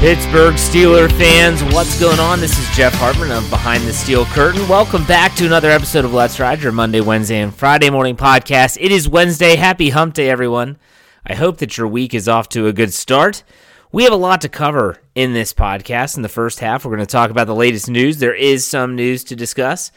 Pittsburgh Steeler fans, what's going on? This is Jeff Hartman of Behind the Steel Curtain. Welcome back to another episode of Let's Ride, your Monday, Wednesday, and Friday morning podcast. It is Wednesday. Happy hump day, everyone. I hope that your week is off to a good start. We have a lot to cover in this podcast. In the first half, we're going to talk about the latest news. There is some news to discuss.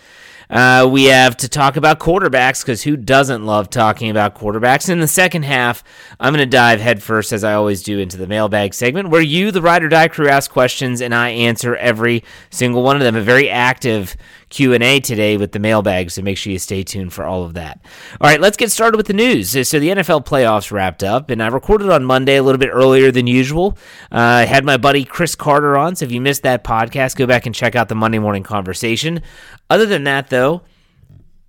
Uh, we have to talk about quarterbacks because who doesn't love talking about quarterbacks? In the second half, I'm going to dive headfirst, as I always do, into the mailbag segment where you, the ride or die crew, ask questions and I answer every single one of them. A very active Q&A today with the mailbag, so make sure you stay tuned for all of that. All right, let's get started with the news. So the NFL playoffs wrapped up, and I recorded on Monday a little bit earlier than usual. Uh, I had my buddy Chris Carter on, so if you missed that podcast, go back and check out the Monday morning conversation. Other than that, though,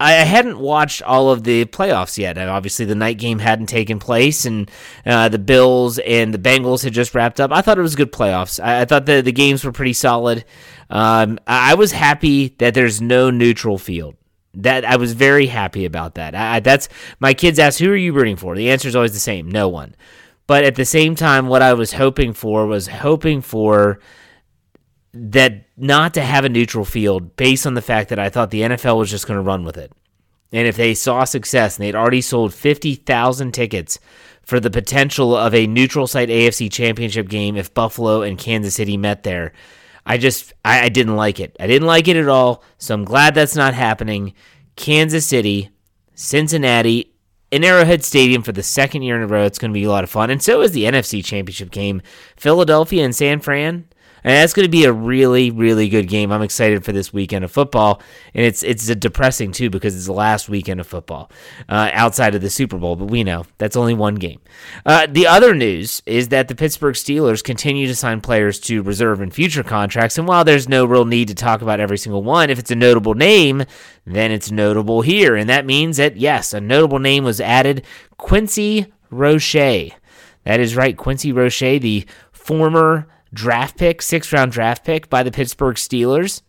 I hadn't watched all of the playoffs yet. And obviously, the night game hadn't taken place, and uh, the Bills and the Bengals had just wrapped up. I thought it was good playoffs. I, I thought the, the games were pretty solid. Um, I was happy that there's no neutral field. That I was very happy about that. I, that's my kids ask, "Who are you rooting for?" The answer is always the same: no one. But at the same time, what I was hoping for was hoping for that not to have a neutral field based on the fact that I thought the NFL was just going to run with it. And if they saw success and they'd already sold 50,000 tickets for the potential of a neutral site AFC championship game if Buffalo and Kansas City met there, I just, I, I didn't like it. I didn't like it at all. So I'm glad that's not happening. Kansas City, Cincinnati, in Arrowhead Stadium for the second year in a row. It's going to be a lot of fun. And so is the NFC Championship game. Philadelphia and San Fran. And that's going to be a really, really good game. I'm excited for this weekend of football, and it's it's depressing too because it's the last weekend of football uh, outside of the Super Bowl. But we know that's only one game. Uh, the other news is that the Pittsburgh Steelers continue to sign players to reserve and future contracts. And while there's no real need to talk about every single one, if it's a notable name, then it's notable here, and that means that yes, a notable name was added: Quincy Roche. That is right, Quincy Roche, the former draft pick, six round draft pick by the Pittsburgh Steelers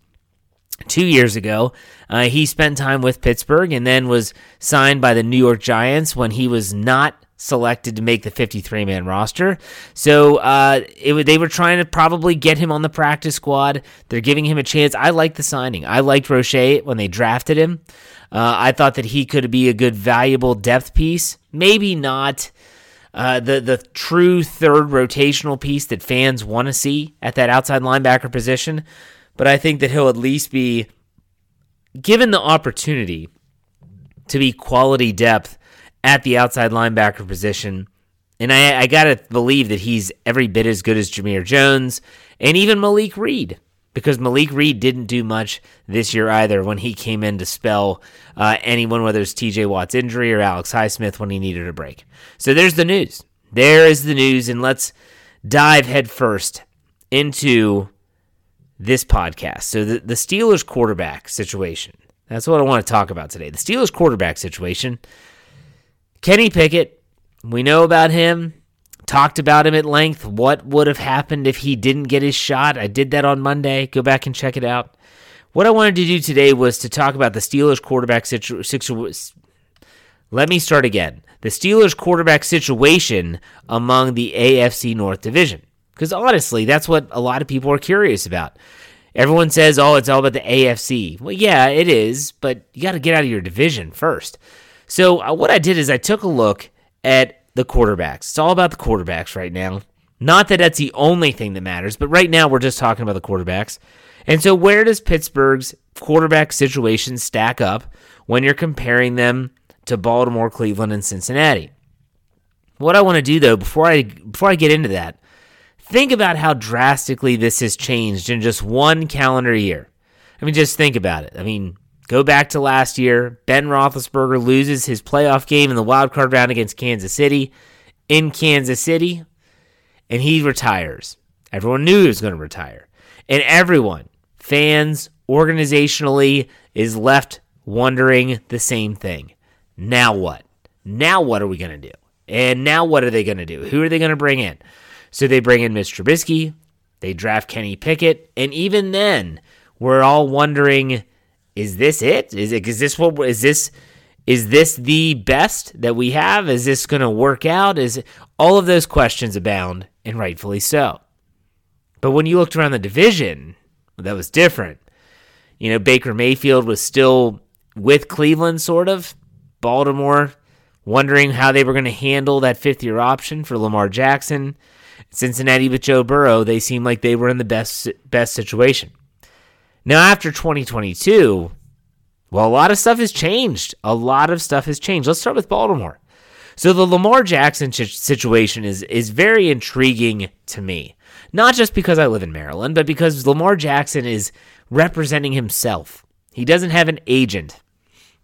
two years ago. Uh, he spent time with Pittsburgh and then was signed by the New York Giants when he was not selected to make the 53 man roster. So uh, it, they were trying to probably get him on the practice squad. They're giving him a chance. I like the signing. I liked Roche when they drafted him. Uh, I thought that he could be a good, valuable depth piece. Maybe not uh, the the true third rotational piece that fans want to see at that outside linebacker position. But I think that he'll at least be given the opportunity to be quality depth at the outside linebacker position. And I, I got to believe that he's every bit as good as Jamir Jones and even Malik Reed because Malik Reed didn't do much this year either when he came in to spell uh, anyone, whether it's TJ Watt's injury or Alex Highsmith when he needed a break. So there's the news. There is the news, and let's dive headfirst into this podcast. So the, the Steelers quarterback situation. That's what I want to talk about today. The Steelers quarterback situation. Kenny Pickett, we know about him talked about him at length. What would have happened if he didn't get his shot? I did that on Monday. Go back and check it out. What I wanted to do today was to talk about the Steelers quarterback situation. Let me start again. The Steelers quarterback situation among the AFC North Division. Because honestly, that's what a lot of people are curious about. Everyone says, oh, it's all about the AFC. Well, yeah, it is, but you got to get out of your division first. So, uh, what I did is I took a look at the quarterbacks. It's all about the quarterbacks right now. Not that that's the only thing that matters, but right now we're just talking about the quarterbacks. And so, where does Pittsburgh's quarterback situation stack up when you're comparing them to Baltimore, Cleveland, and Cincinnati? What I want to do though, before I before I get into that, think about how drastically this has changed in just one calendar year. I mean, just think about it. I mean, Go back to last year. Ben Roethlisberger loses his playoff game in the wild card round against Kansas City in Kansas City, and he retires. Everyone knew he was going to retire. And everyone, fans, organizationally, is left wondering the same thing. Now what? Now what are we going to do? And now what are they going to do? Who are they going to bring in? So they bring in Mr. Trubisky. They draft Kenny Pickett, and even then, we're all wondering, is this it? Is it is this what is this is this the best that we have? Is this going to work out? Is it, all of those questions abound, and rightfully so. But when you looked around the division, that was different. You know, Baker Mayfield was still with Cleveland, sort of. Baltimore wondering how they were going to handle that fifth year option for Lamar Jackson. Cincinnati with Joe Burrow, they seemed like they were in the best best situation. Now after 2022, well, a lot of stuff has changed. A lot of stuff has changed. Let's start with Baltimore. So the Lamar Jackson situation is is very intriguing to me. Not just because I live in Maryland, but because Lamar Jackson is representing himself. He doesn't have an agent.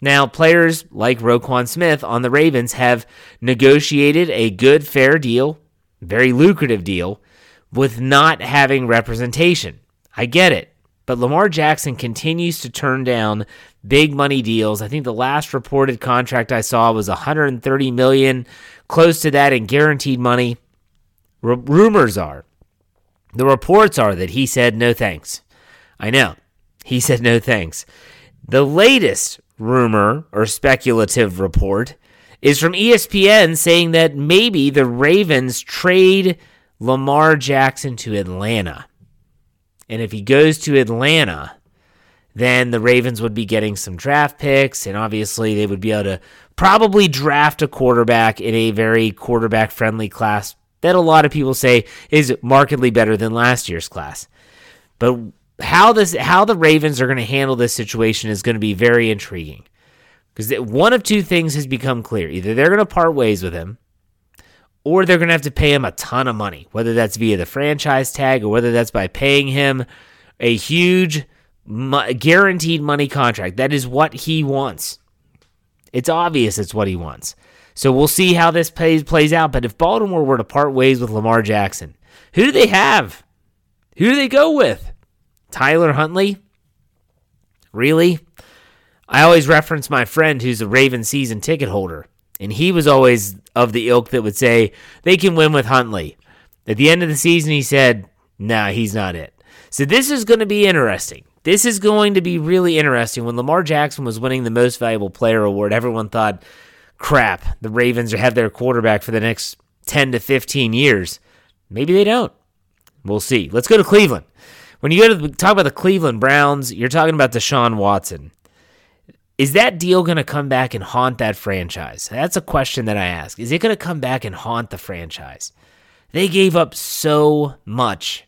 Now, players like Roquan Smith on the Ravens have negotiated a good, fair deal, very lucrative deal, with not having representation. I get it. But Lamar Jackson continues to turn down big money deals. I think the last reported contract I saw was 130 million, close to that in guaranteed money. R- rumors are, the reports are that he said no thanks. I know. He said no thanks. The latest rumor or speculative report is from ESPN saying that maybe the Ravens trade Lamar Jackson to Atlanta. And if he goes to Atlanta, then the Ravens would be getting some draft picks, and obviously they would be able to probably draft a quarterback in a very quarterback friendly class that a lot of people say is markedly better than last year's class. But how this how the Ravens are going to handle this situation is going to be very intriguing. Because one of two things has become clear. Either they're going to part ways with him, or they're going to have to pay him a ton of money, whether that's via the franchise tag or whether that's by paying him a huge guaranteed money contract. That is what he wants. It's obvious it's what he wants. So we'll see how this plays plays out. But if Baltimore were to part ways with Lamar Jackson, who do they have? Who do they go with? Tyler Huntley? Really? I always reference my friend who's a Raven season ticket holder, and he was always of the ilk that would say they can win with Huntley. At the end of the season, he said, nah, he's not it. So this is going to be interesting. This is going to be really interesting. When Lamar Jackson was winning the most valuable player award, everyone thought, crap, the Ravens have their quarterback for the next 10 to 15 years. Maybe they don't. We'll see. Let's go to Cleveland. When you go to talk about the Cleveland Browns, you're talking about Deshaun Watson. Is that deal going to come back and haunt that franchise? That's a question that I ask. Is it going to come back and haunt the franchise? They gave up so much.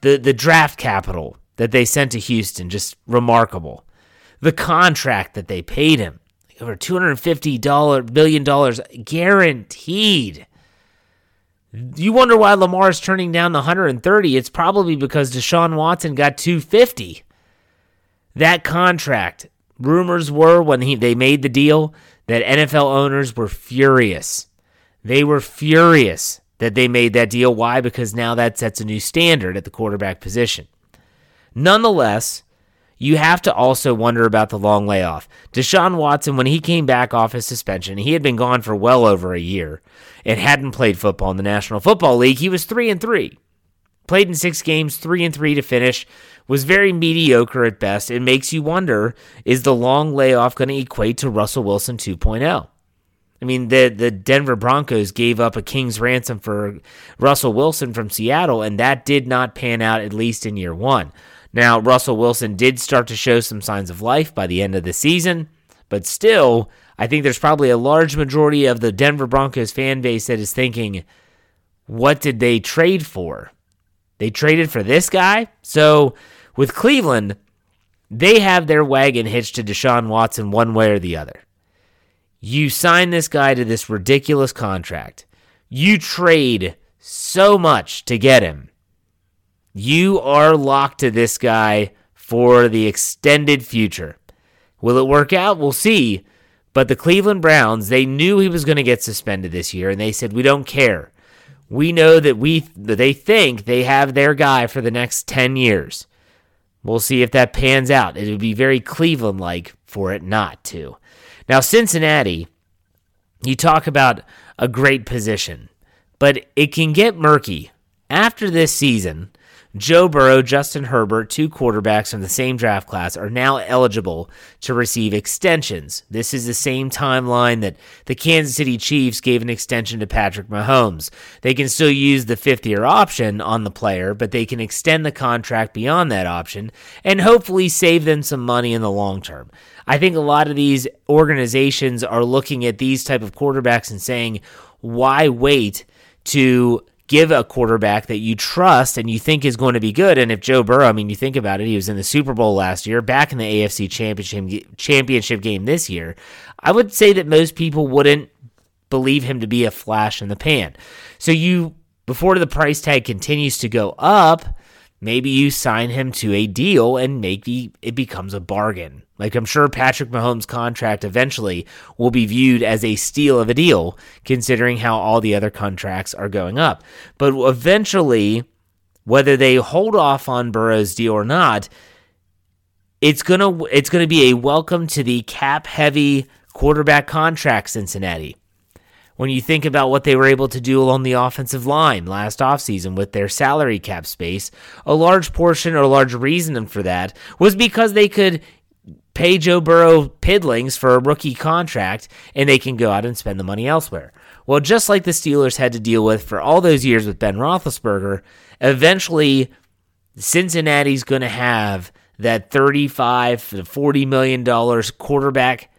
The the draft capital that they sent to Houston just remarkable. The contract that they paid him, over $250 billion guaranteed. You wonder why Lamar is turning down the 130. It's probably because Deshaun Watson got 250. That contract rumors were when he, they made the deal that NFL owners were furious. They were furious that they made that deal. Why? Because now that sets a new standard at the quarterback position. Nonetheless, you have to also wonder about the long layoff. Deshaun Watson, when he came back off his suspension, he had been gone for well over a year and hadn't played football in the National Football League. He was three and three. Played in six games, three and three to finish was very mediocre at best. It makes you wonder is the long layoff going to equate to Russell Wilson 2.0? I mean, the the Denver Broncos gave up a king's ransom for Russell Wilson from Seattle, and that did not pan out at least in year one. Now, Russell Wilson did start to show some signs of life by the end of the season, but still, I think there's probably a large majority of the Denver Broncos fan base that is thinking, what did they trade for? They traded for this guy? So with Cleveland, they have their wagon hitched to Deshaun Watson one way or the other. You sign this guy to this ridiculous contract. You trade so much to get him. You are locked to this guy for the extended future. Will it work out? We'll see. But the Cleveland Browns, they knew he was going to get suspended this year, and they said, We don't care. We know that we they think they have their guy for the next 10 years. We'll see if that pans out. It would be very Cleveland like for it not to. Now, Cincinnati, you talk about a great position, but it can get murky After this season, Joe Burrow, Justin Herbert, two quarterbacks from the same draft class, are now eligible to receive extensions. This is the same timeline that the Kansas City Chiefs gave an extension to Patrick Mahomes. They can still use the fifth year option on the player, but they can extend the contract beyond that option and hopefully save them some money in the long term. I think a lot of these organizations are looking at these type of quarterbacks and saying, why wait to give a quarterback that you trust and you think is going to be good. And if Joe Burrow, I mean, you think about it, he was in the Super Bowl last year, back in the AFC championship championship game this year. I would say that most people wouldn't believe him to be a flash in the pan. So you before the price tag continues to go up, maybe you sign him to a deal and maybe it becomes a bargain. Like I'm sure Patrick Mahomes' contract eventually will be viewed as a steal of a deal, considering how all the other contracts are going up. But eventually, whether they hold off on Burrow's deal or not, it's gonna it's gonna be a welcome to the cap heavy quarterback contract, Cincinnati when you think about what they were able to do along the offensive line last offseason with their salary cap space, a large portion or large reason for that was because they could pay Joe Burrow piddlings for a rookie contract and they can go out and spend the money elsewhere. Well, just like the Steelers had to deal with for all those years with Ben Roethlisberger, eventually Cincinnati's going to have that 35 to 40 million dollars quarterback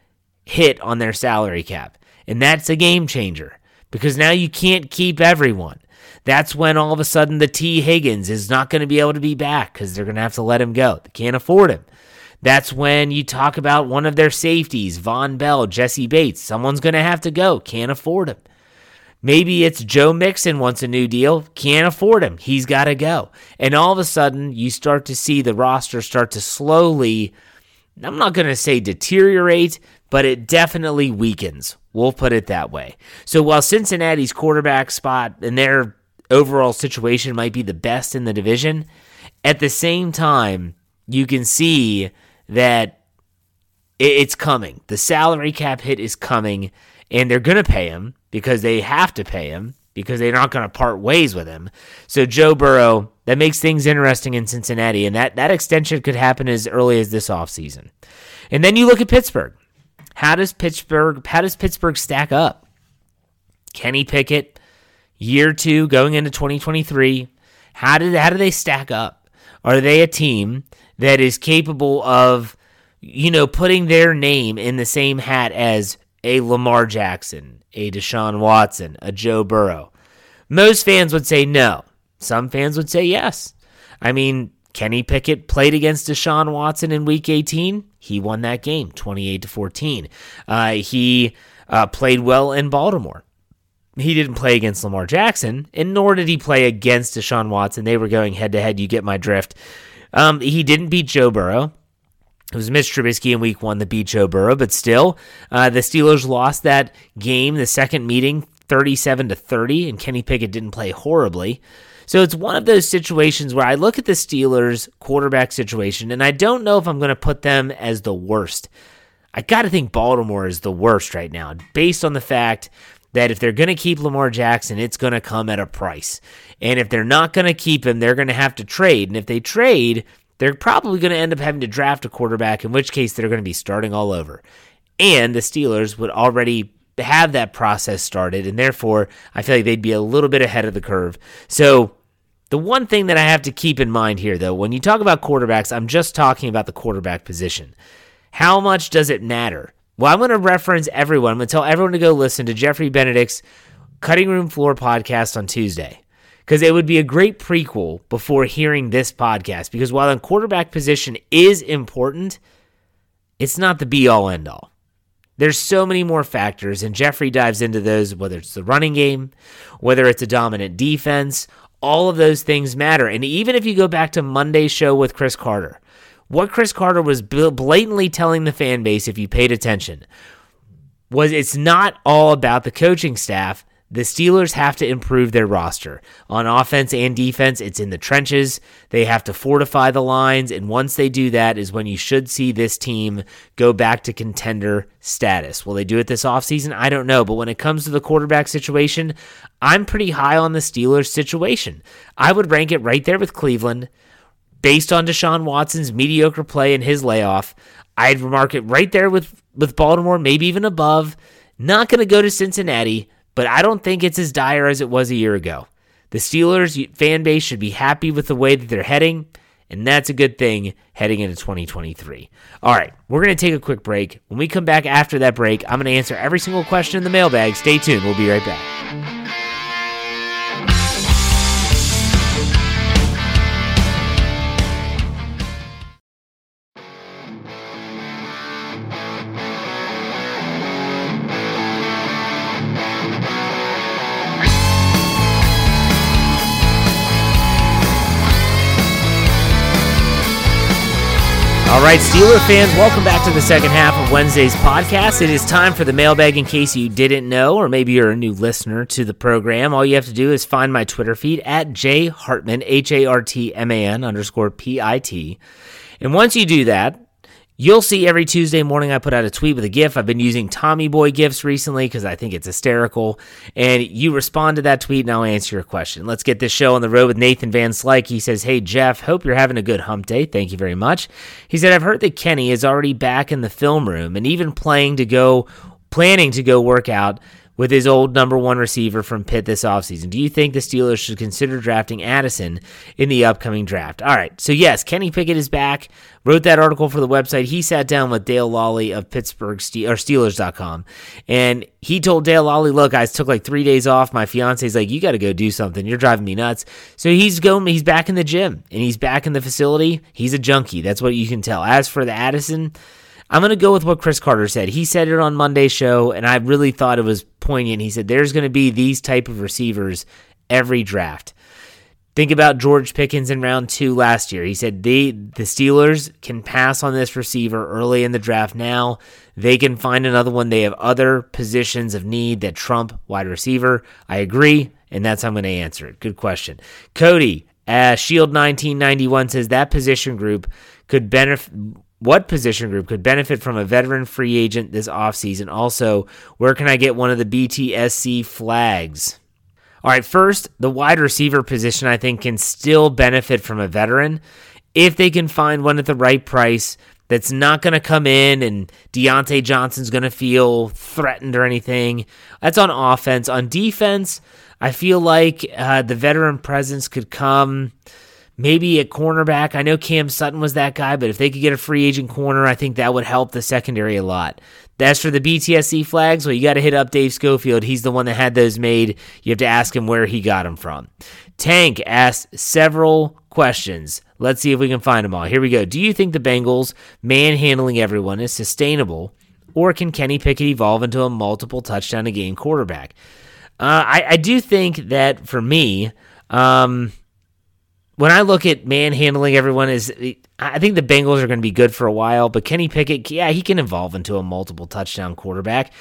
hit on their salary cap. And that's a game changer because now you can't keep everyone. That's when all of a sudden the Tee Higgins is not going to be able to be back because they're going to have to let him go. They can't afford him. That's when you talk about one of their safeties, Vonn Bell, Jessie Bates. Someone's going to have to go. Can't afford him. Maybe it's Joe Mixon wants a new deal. Can't afford him. He's got to go. And all of a sudden, you start to see the roster start to slowly, I'm not going to say deteriorate, but it definitely weakens. We'll put it that way. So while Cincinnati's quarterback spot and their overall situation might be the best in the division, at the same time, you can see that it's coming. The salary cap hit is coming, and they're going to pay him because they have to pay him because they're not going to part ways with him. So Joe Burrow, that makes things interesting in Cincinnati, and that, that extension could happen as early as this offseason. And then you look at Pittsburgh. How does Pittsburgh how does Pittsburgh stack up? Kenny Pickett, year two going into 2023. How did how do they stack up? Are they a team that is capable of, you know, putting their name in the same hat as a Lamar Jackson, a Deshaun Watson, a Joe Burrow? Most fans would say no. Some fans would say yes. I mean, Kenny Pickett played against Deshaun Watson in Week 18. He won that game, 28 to 14. Uh, he uh, played well in Baltimore. He didn't play against Lamar Jackson, and nor did he play against Deshaun Watson. They were going head to head. You get my drift. Um, he didn't beat Joe Burrow. It was Mitch Trubisky in Week One that beat Joe Burrow, but still, uh, the Steelers lost that game, the second meeting, 37 to 30, and Kenny Pickett didn't play horribly. So it's one of those situations where I look at the Steelers quarterback situation and I don't know if I'm going to put them as the worst. I got to think Baltimore is the worst right now, based on the fact that if they're going to keep Lamar Jackson, it's going to come at a price. And if they're not going to keep him, they're going to have to trade. And if they trade, they're probably going to end up having to draft a quarterback, in which case they're going to be starting all over. And the Steelers would already have that process started, and therefore I feel like they'd be a little bit ahead of the curve. So the one thing that I have to keep in mind here, though, when you talk about quarterbacks, I'm just talking about the quarterback position. How much does it matter? Well, I'm going to reference everyone. I'm going to tell everyone to go listen to Jeffrey Benedict's Cutting Room Floor podcast on Tuesday because it would be a great prequel before hearing this podcast. Because while the quarterback position is important, it's not the be all end all. There's so many more factors, and Jeffrey dives into those, whether it's the running game, whether it's a dominant defense, all of those things matter. And even if you go back to Monday's show with Chris Carter, what Chris Carter was blatantly telling the fan base, if you paid attention, was it's not all about the coaching staff. The Steelers have to improve their roster. On offense and defense, it's in the trenches. They have to fortify the lines, and once they do that, is when you should see this team go back to contender status. Will they do it this offseason? I don't know. But when it comes to the quarterback situation, I'm pretty high on the Steelers situation. I would rank it right there with Cleveland. Based on Deshaun Watson's mediocre play and his layoff, I'd remark it right there with, with Baltimore, maybe even above. Not going to go to Cincinnati but I don't think it's as dire as it was a year ago. The Steelers fan base should be happy with the way that they're heading, and that's a good thing heading into 2023. All right, we're going to take a quick break. When we come back after that break, I'm going to answer every single question in the mailbag. Stay tuned. We'll be right back. Right, Steeler fans, welcome back to the second half of Wednesday's podcast. It is time for the mailbag in case you didn't know, or maybe you're a new listener to the program. All you have to do is find my Twitter feed at J Hartman, H A R T M A N underscore P I T. And once you do that, You'll see every Tuesday morning I put out a tweet with a GIF. I've been using Tommy Boy GIFs recently because I think it's hysterical. And you respond to that tweet and I'll answer your question. Let's get this show on the road with Nathan Van Slyke. He says, Hey, Jeff, hope you're having a good hump day. Thank you very much. He said, I've heard that Kenny is already back in the film room and even playing to go, planning to go work out with his old number one receiver from Pitt this offseason. Do you think the Steelers should consider drafting Addison in the upcoming draft? All right. So, yes, Kenny Pickett is back. Wrote that article for the website. He sat down with Dale Lolley of Pittsburgh Ste- or Steelers.com. And he told Dale Lolley, look, I took like three days off. My fiance's like, you got to go do something. You're driving me nuts. So he's going, he's back in the gym and he's back in the facility. He's a junkie. That's what you can tell. As for the Addison, I'm going to go with what Chris Carter said. He said it on Monday's show, and I really thought it was poignant. He said there's going to be these type of receivers every draft. Think about George Pickens in round two last year. He said they the Steelers can pass on this receiver early in the draft now. They can find another one. They have other positions of need that trump wide receiver. I agree, and that's how I'm going to answer it. Good question. Cody, uh, Shield 1991 says that position group could benefit what position group could benefit from a veteran free agent this offseason? Also, where can I get one of the BTSC flags? All right, first, the wide receiver position I think can still benefit from a veteran if they can find one at the right price that's not going to come in and Diontae Johnson's going to feel threatened or anything. That's on offense. On defense, I feel like uh, the veteran presence could come maybe a cornerback. I know Cam Sutton was that guy, but if they could get a free agent corner, I think that would help the secondary a lot. That's for the BTSC flags. Well, you got to hit up Dave Schofield. He's the one that had those made. You have to ask him where he got them from. Tank asked several questions. Let's see if we can find them all. Here we go. Do you think the Bengals manhandling everyone is sustainable, or can Kenny Pickett evolve into a multiple touchdown a game quarterback? Uh, I, I do think that for me, um, when I look at manhandling everyone is I think the Bengals are going to be good for a while, but Kenny Pickett, yeah, he can evolve into a multiple touchdown quarterback.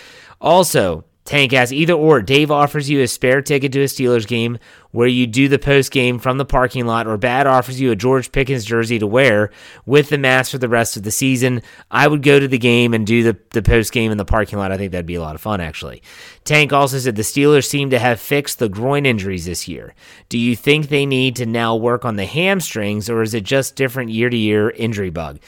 Also, Tank asks either or. Dave offers you a spare ticket to a Steelers game where you do the post game from the parking lot, or Bad offers you a George Pickens jersey to wear with the mask for the rest of the season. I would go to the game and do the, the post game in the parking lot. I think that'd be a lot of fun, actually. Tank also said the Steelers seem to have fixed the groin injuries this year. Do you think they need to now work on the hamstrings, or is it just different year to year injury bug?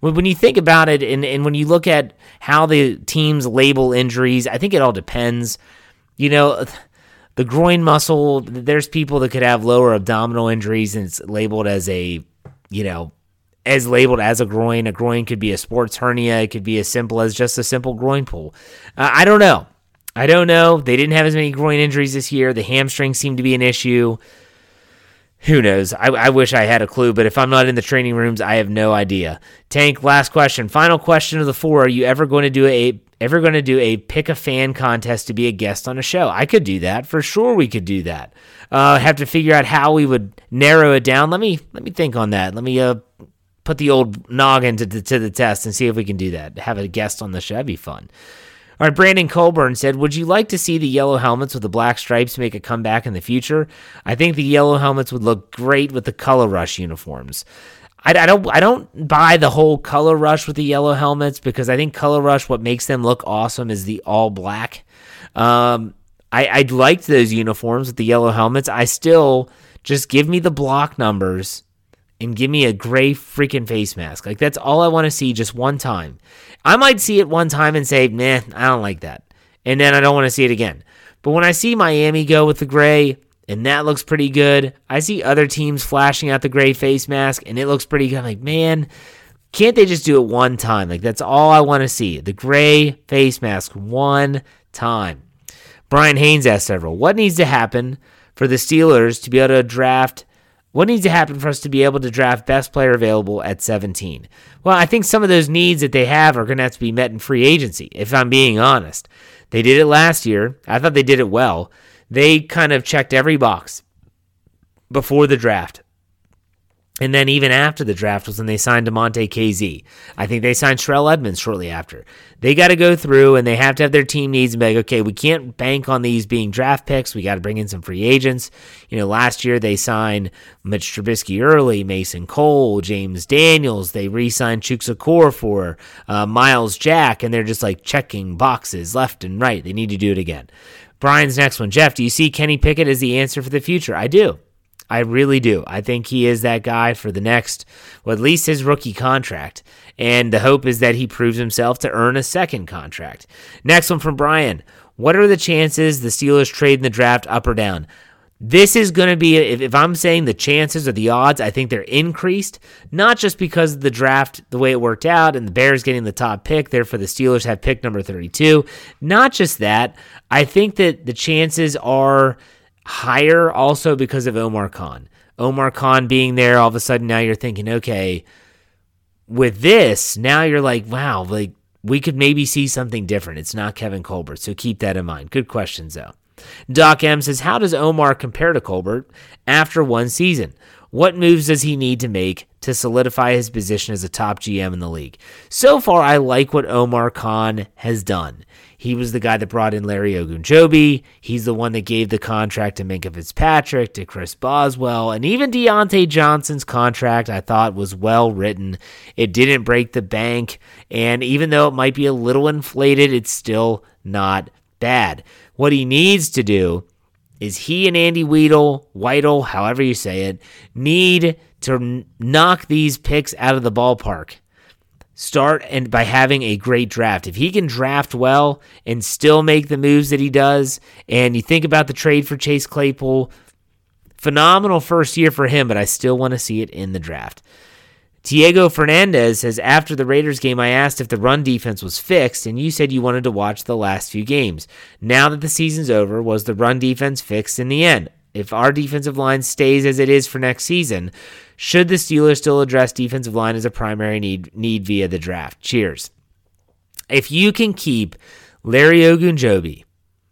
When you think about it and, and when you look at how the teams label injuries, I think it all depends. You know, the groin muscle, there's people that could have lower abdominal injuries and it's labeled as a, you know, as labeled as a groin. A groin could be a sports hernia. It could be as simple as just a simple groin pull. Uh, I don't know. I don't know. They didn't have as many groin injuries this year. The hamstring seemed to be an issue who knows? I, I, wish I had a clue, but if I'm not in the training rooms, I have no idea. Tank, last question. Final question of the four. Are you ever going to do a ever going to do a pick a fan contest to be a guest on a show? I could do that. For sure we could do that. Uh have to figure out how we would narrow it down. Let me let me think on that. Let me uh put the old noggin to, to, to the test and see if we can do that. Have a guest on the show. That'd be fun. All right, Brandon Colburn said, Would you like to see the yellow helmets with the black stripes make a comeback in the future? I think the yellow helmets would look great with the color rush uniforms. I, I, don't I don't buy the whole color rush with the yellow helmets because I think color rush what makes them look awesome is the all black. Um, I I liked those uniforms with the yellow helmets. I still just give me the block numbers and give me a gray freaking face mask. Like that's all I want to see just one time. I might see it one time and say, "Nah, I don't like that," and then I don't want to see it again. But when I see Miami go with the gray, and that looks pretty good. I see other teams flashing out the gray face mask, and it looks pretty good. I'm like, man, can't they just do it one time? Like, that's all I want to see. The gray face mask one time. Brian Haynes asked several, what needs to happen for the Steelers to be able to draft? What needs to happen for us to be able to draft best player available at 17? Well, I think some of those needs that they have are going to have to be met in free agency, if I'm being honest. They did it last year. I thought they did it well they kind of checked every box before the draft. And then even after the draft was when they signed Damontae Kazee. I think they signed Terrell Edmunds shortly after. They got to go through and they have to have their team needs and be like, okay, we can't bank on these being draft picks. We got to bring in some free agents. You know, last year they signed Mitch Trubisky early, Mason Cole, James Daniels. They re-signed Chuks Okorafor for uh, Myles Jack, and they're just like checking boxes left and right. They need to do it again. Brian's next one. Jeff, do you see Kenny Pickett as the answer for the future? I do. I really do. I think he is that guy for the next, well, at least his rookie contract. And the hope is that he proves himself to earn a second contract. Next one from Brian. What are the chances the Steelers trade in the draft up or down? This is going to be, if, if, I'm saying the chances or the odds, I think they're increased, not just because of the draft, the way it worked out, and the Bears getting the top pick, therefore the Steelers have pick number 32. Not just that, I think that the chances are higher also because of Omar Khan. Omar Khan being there, all of a sudden now you're thinking, okay, with this, now you're like, wow, like we could maybe see something different. It's not Kevin Colbert. So keep that in mind. Good questions, though. Doc M says, How does Omar compare to Colbert after one season? What moves does he need to make to solidify his position as a top GM in the league? So far, I like what Omar Khan has done. He was the guy that brought in Larry Ogunjobi. He's the one that gave the contract to Minkah Fitzpatrick, to Chris Boswell, and even Diontae Johnson's contract I thought was well written. It didn't break the bank, and even though it might be a little inflated, it's still not bad. What he needs to do is he and Andy Weidel, Weidel, however you say it, need to knock these picks out of the ballpark. Start and by having a great draft. If he can draft well and still make the moves that he does, and you think about the trade for Chase Claypool, phenomenal first year for him, but I still want to see it in the draft. Diego Fernandez says after the Raiders game, I asked if the run defense was fixed, and you said you wanted to watch the last few games. Now that the season's over, was the run defense fixed in the end? If our defensive line stays as it is for next season, should the Steelers still address defensive line as a primary need, need via the draft? Cheers. If you can keep Larry Ogunjobi,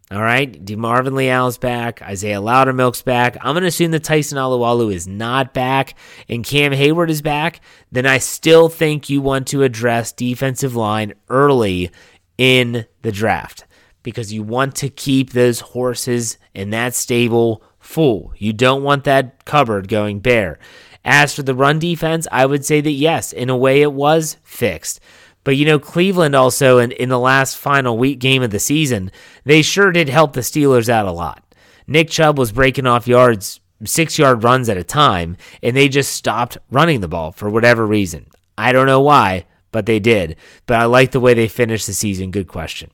all right, DeMarvin Leal's back. Isaiah Loudermilk's back. I'm going to assume that Tyson Alualu is not back and Cam Heyward is back. Then I still think you want to address defensive line early in the draft because you want to keep those horses in that stable full. You don't want that cupboard going bare. As for the run defense, I would say that yes, in a way it was fixed. But you know, Cleveland also in, in the last final week game of the season, they sure did help the Steelers out a lot. Nick Chubb was breaking off yards, six yard runs at a time, and they just stopped running the ball for whatever reason. I don't know why, but they did. But I like the way they finished the season. Good question.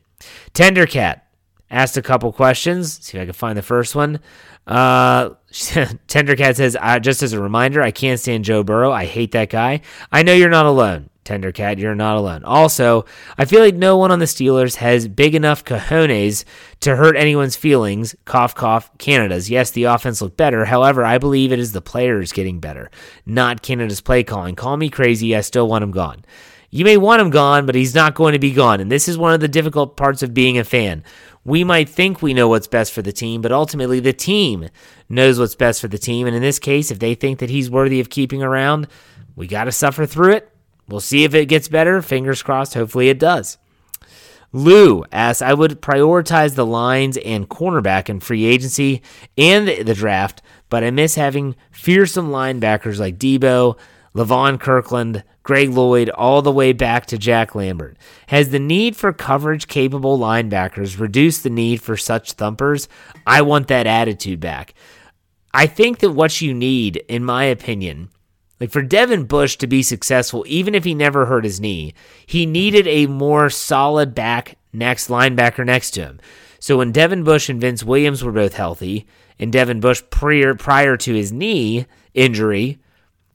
Tendercat asked a couple questions. See if I can find the first one. Uh, Tendercat says, just as a reminder, I can't stand Joe Burrow. I hate that guy. I know you're not alone. Tendercat, you're not alone. Also, I feel like no one on the Steelers has big enough cojones to hurt anyone's feelings. Cough, cough, Canada's. Yes, the offense looked better. However, I believe it is the players getting better, not Canada's play calling. Call me crazy. I still want him gone. You may want him gone, but he's not going to be gone. And this is one of the difficult parts of being a fan. We might think we know what's best for the team, but ultimately the team knows what's best for the team. And in this case, if they think that he's worthy of keeping around, we got to suffer through it We'll see if it gets better. Fingers crossed. Hopefully it does. Lou asks, I would prioritize the lines and cornerback in free agency and the draft, but I miss having fearsome linebackers like Deebo, Levon Kirkland, Greg Lloyd, all the way back to Jack Lambert. Has the need for coverage capable linebackers reduced the need for such thumpers? I want that attitude back. I think that what you need, in my opinion, like for Devin Bush to be successful, even if he never hurt his knee, he needed a more solid back next linebacker next to him. So when Devin Bush and Vince Williams were both healthy, and Devin Bush prior prior to his knee injury,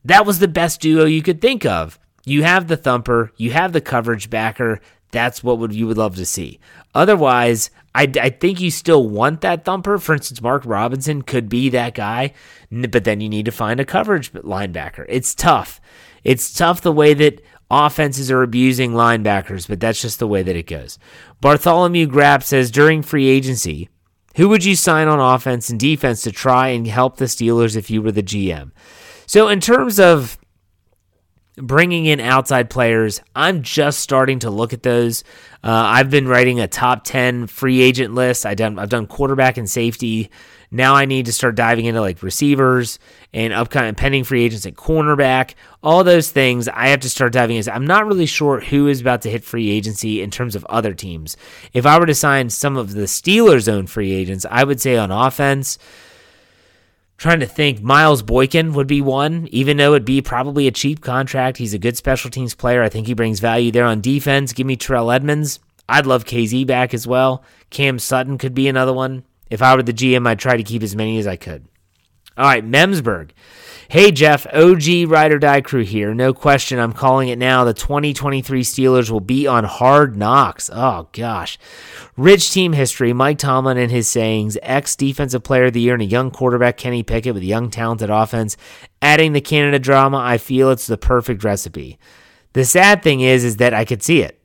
that was the best duo you could think of. You have the thumper, you have the coverage backer. That's what would you would love to see. Otherwise, I, I think you still want that thumper. For instance, Mark Robinson could be that guy, but then you need to find a coverage linebacker. It's tough. It's tough the way that offenses are abusing linebackers, but that's just the way that it goes. Bartholomew Grapp says during free agency, who would you sign on offense and defense to try and help the Steelers if you were the GM? So, in terms of bringing in outside players, I'm just starting to look at those. Uh, I've been writing a top 10 free agent list. I done, I've done quarterback and safety. Now I need to start diving into like receivers and upcoming pending free agents at cornerback. All those things I have to start diving into. I'm not really sure who is about to hit free agency in terms of other teams. If I were to sign some of the Steelers' own free agents, I would say on offense, trying to think Miles Boykin would be one, even though it'd be probably a cheap contract. He's a good special teams player. I think he brings value there on defense. Give me Terrell Edmunds. I'd love Kazee back as well. Cam Sutton could be another one. If I were the GM, I'd try to keep as many as I could. All right, Memsburg. Hey, Jeff, OG Ride or Die crew here. No question, I'm calling it now. The 2023 Steelers will be on hard knocks. Oh, gosh. Rich team history. Mike Tomlin and his sayings. Ex defensive player of the year and a young quarterback, Kenny Pickett, with a young, talented offense. Adding the Canada drama, I feel it's the perfect recipe. The sad thing is, is that I could see it.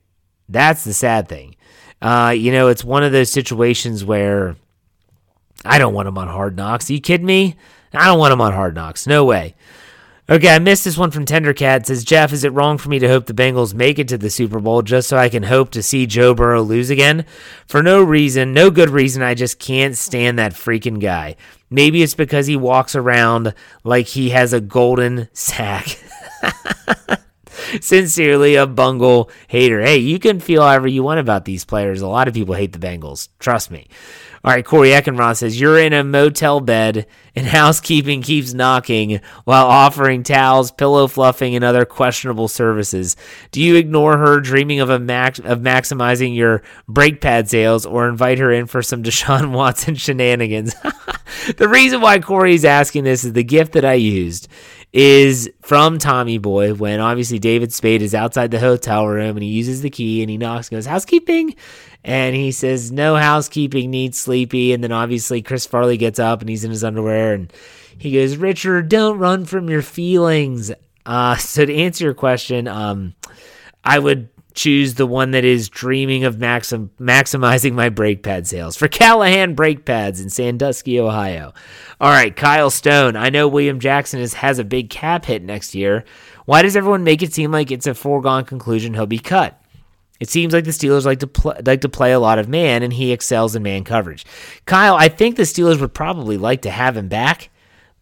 That's the sad thing. Uh, you know, it's one of those situations where I don't want him on hard knocks. Are you kidding me? I don't want him on Hard Knocks. No way. Okay, I missed this one from Tendercat. It says Jeff, is it wrong for me to hope the Bengals make it to the Super Bowl just so I can hope to see Joe Burrow lose again? For no reason, no good reason. I just can't stand that freaking guy. Maybe it's because he walks around like he has a golden sack. Sincerely, a bungle hater. Hey, you can feel however you want about these players. A lot of people hate the Bengals. Trust me. All right, Corey Eckenroth says you're in a motel bed and housekeeping keeps knocking while offering towels, pillow fluffing, and other questionable services. Do you ignore her dreaming of a max of maximizing your brake pad sales, or invite her in for some Deshaun Watson shenanigans? the reason why Corey's asking this is the gift that I used is from Tommy Boy when obviously David Spade is outside the hotel room and he uses the key and he knocks and goes, Housekeeping? And he says, No housekeeping needs sleepy. And then obviously Chris Farley gets up and he's in his underwear and he goes, Richard, don't run from your feelings. Uh, so to answer your question, um, I would choose the one that is dreaming of maxim- maximizing my brake pad sales for Callahan brake pads in Sandusky, Ohio. All right, Kyle Stone. I know William Jackson is, has a big cap hit next year. Why does everyone make it seem like it's a foregone conclusion he'll be cut? It seems like the Steelers like to pl- like to play a lot of man, and he excels in man coverage. Kyle, I think the Steelers would probably like to have him back,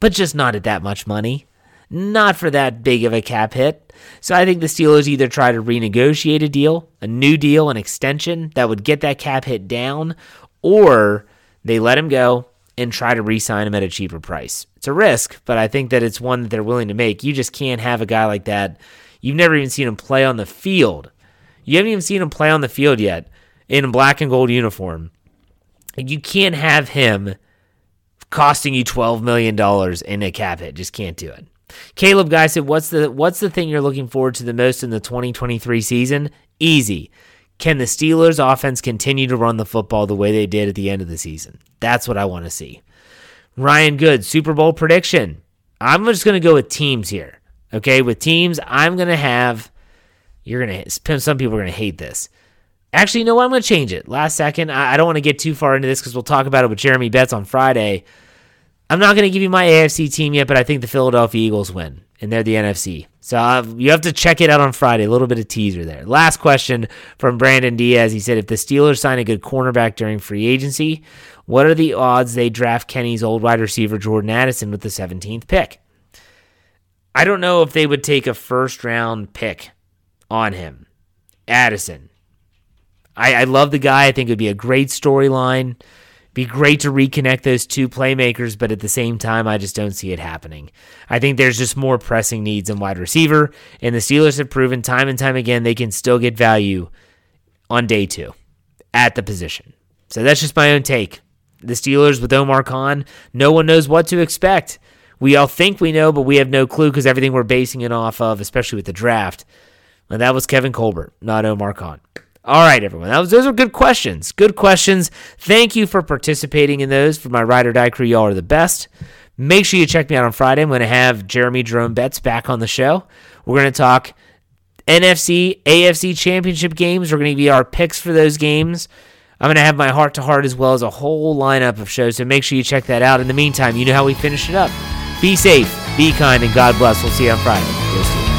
but just not at that much money, not for that big of a cap hit. So I think the Steelers either try to renegotiate a deal, a new deal, an extension that would get that cap hit down, or they let him go and try to re-sign him at a cheaper price. It's a risk, but I think that it's one that they're willing to make. You just can't have a guy like that. You've never even seen him play on the field you haven't even seen him play on the field yet in a black and gold uniform. You can't have him costing you $12 million in a cap hit. Just can't do it. Caleb Guy said, What's the what's the thing you're looking forward to the most in the 2023 season? Easy. Can the Steelers offense continue to run the football the way they did at the end of the season? That's what I want to see. Ryan Good, Super Bowl prediction. I'm just going to go with teams here. Okay, with teams, I'm going to have you're gonna some people are gonna hate this. Actually, you know what? I'm gonna change it. Last second. I, I don't want to get too far into this because we'll talk about it with Jeremy Betts on Friday. I'm not gonna give you my AFC team yet, but I think the Philadelphia Eagles win, and they're the NFC. So uh, you have to check it out on Friday. A little bit of teaser there. Last question from Brandon Diaz. He said, if the Steelers sign a good cornerback during free agency, what are the odds they draft Kenny's old wide receiver Jordan Addison with the 17th pick? I don't know if they would take a first round pick on him. Addison. I, I love the guy. I think it would be a great storyline. Be great to reconnect those two playmakers, but at the same time, I just don't see it happening. I think there's just more pressing needs in wide receiver, and the Steelers have proven time and time again they can still get value on day two at the position. So that's just my own take. The Steelers with Omar Khan, no one knows what to expect. We all think we know, but we have no clue because everything we're basing it off of, especially with the draft. And that was Kevin Colbert, not Omar Khan. All right, everyone. Was, those are good questions. Good questions. Thank you for participating in those. For my ride or die crew, y'all are the best. Make sure you check me out on Friday. I'm going to have Jeremy Jerome Betts back on the show. We're going to talk NFC, AFC championship games. We're going to give you our picks for those games. I'm going to have my heart to heart as well as a whole lineup of shows. So make sure you check that out. In the meantime, you know how we finish it up. Be safe, be kind, and God bless. We'll see you on Friday.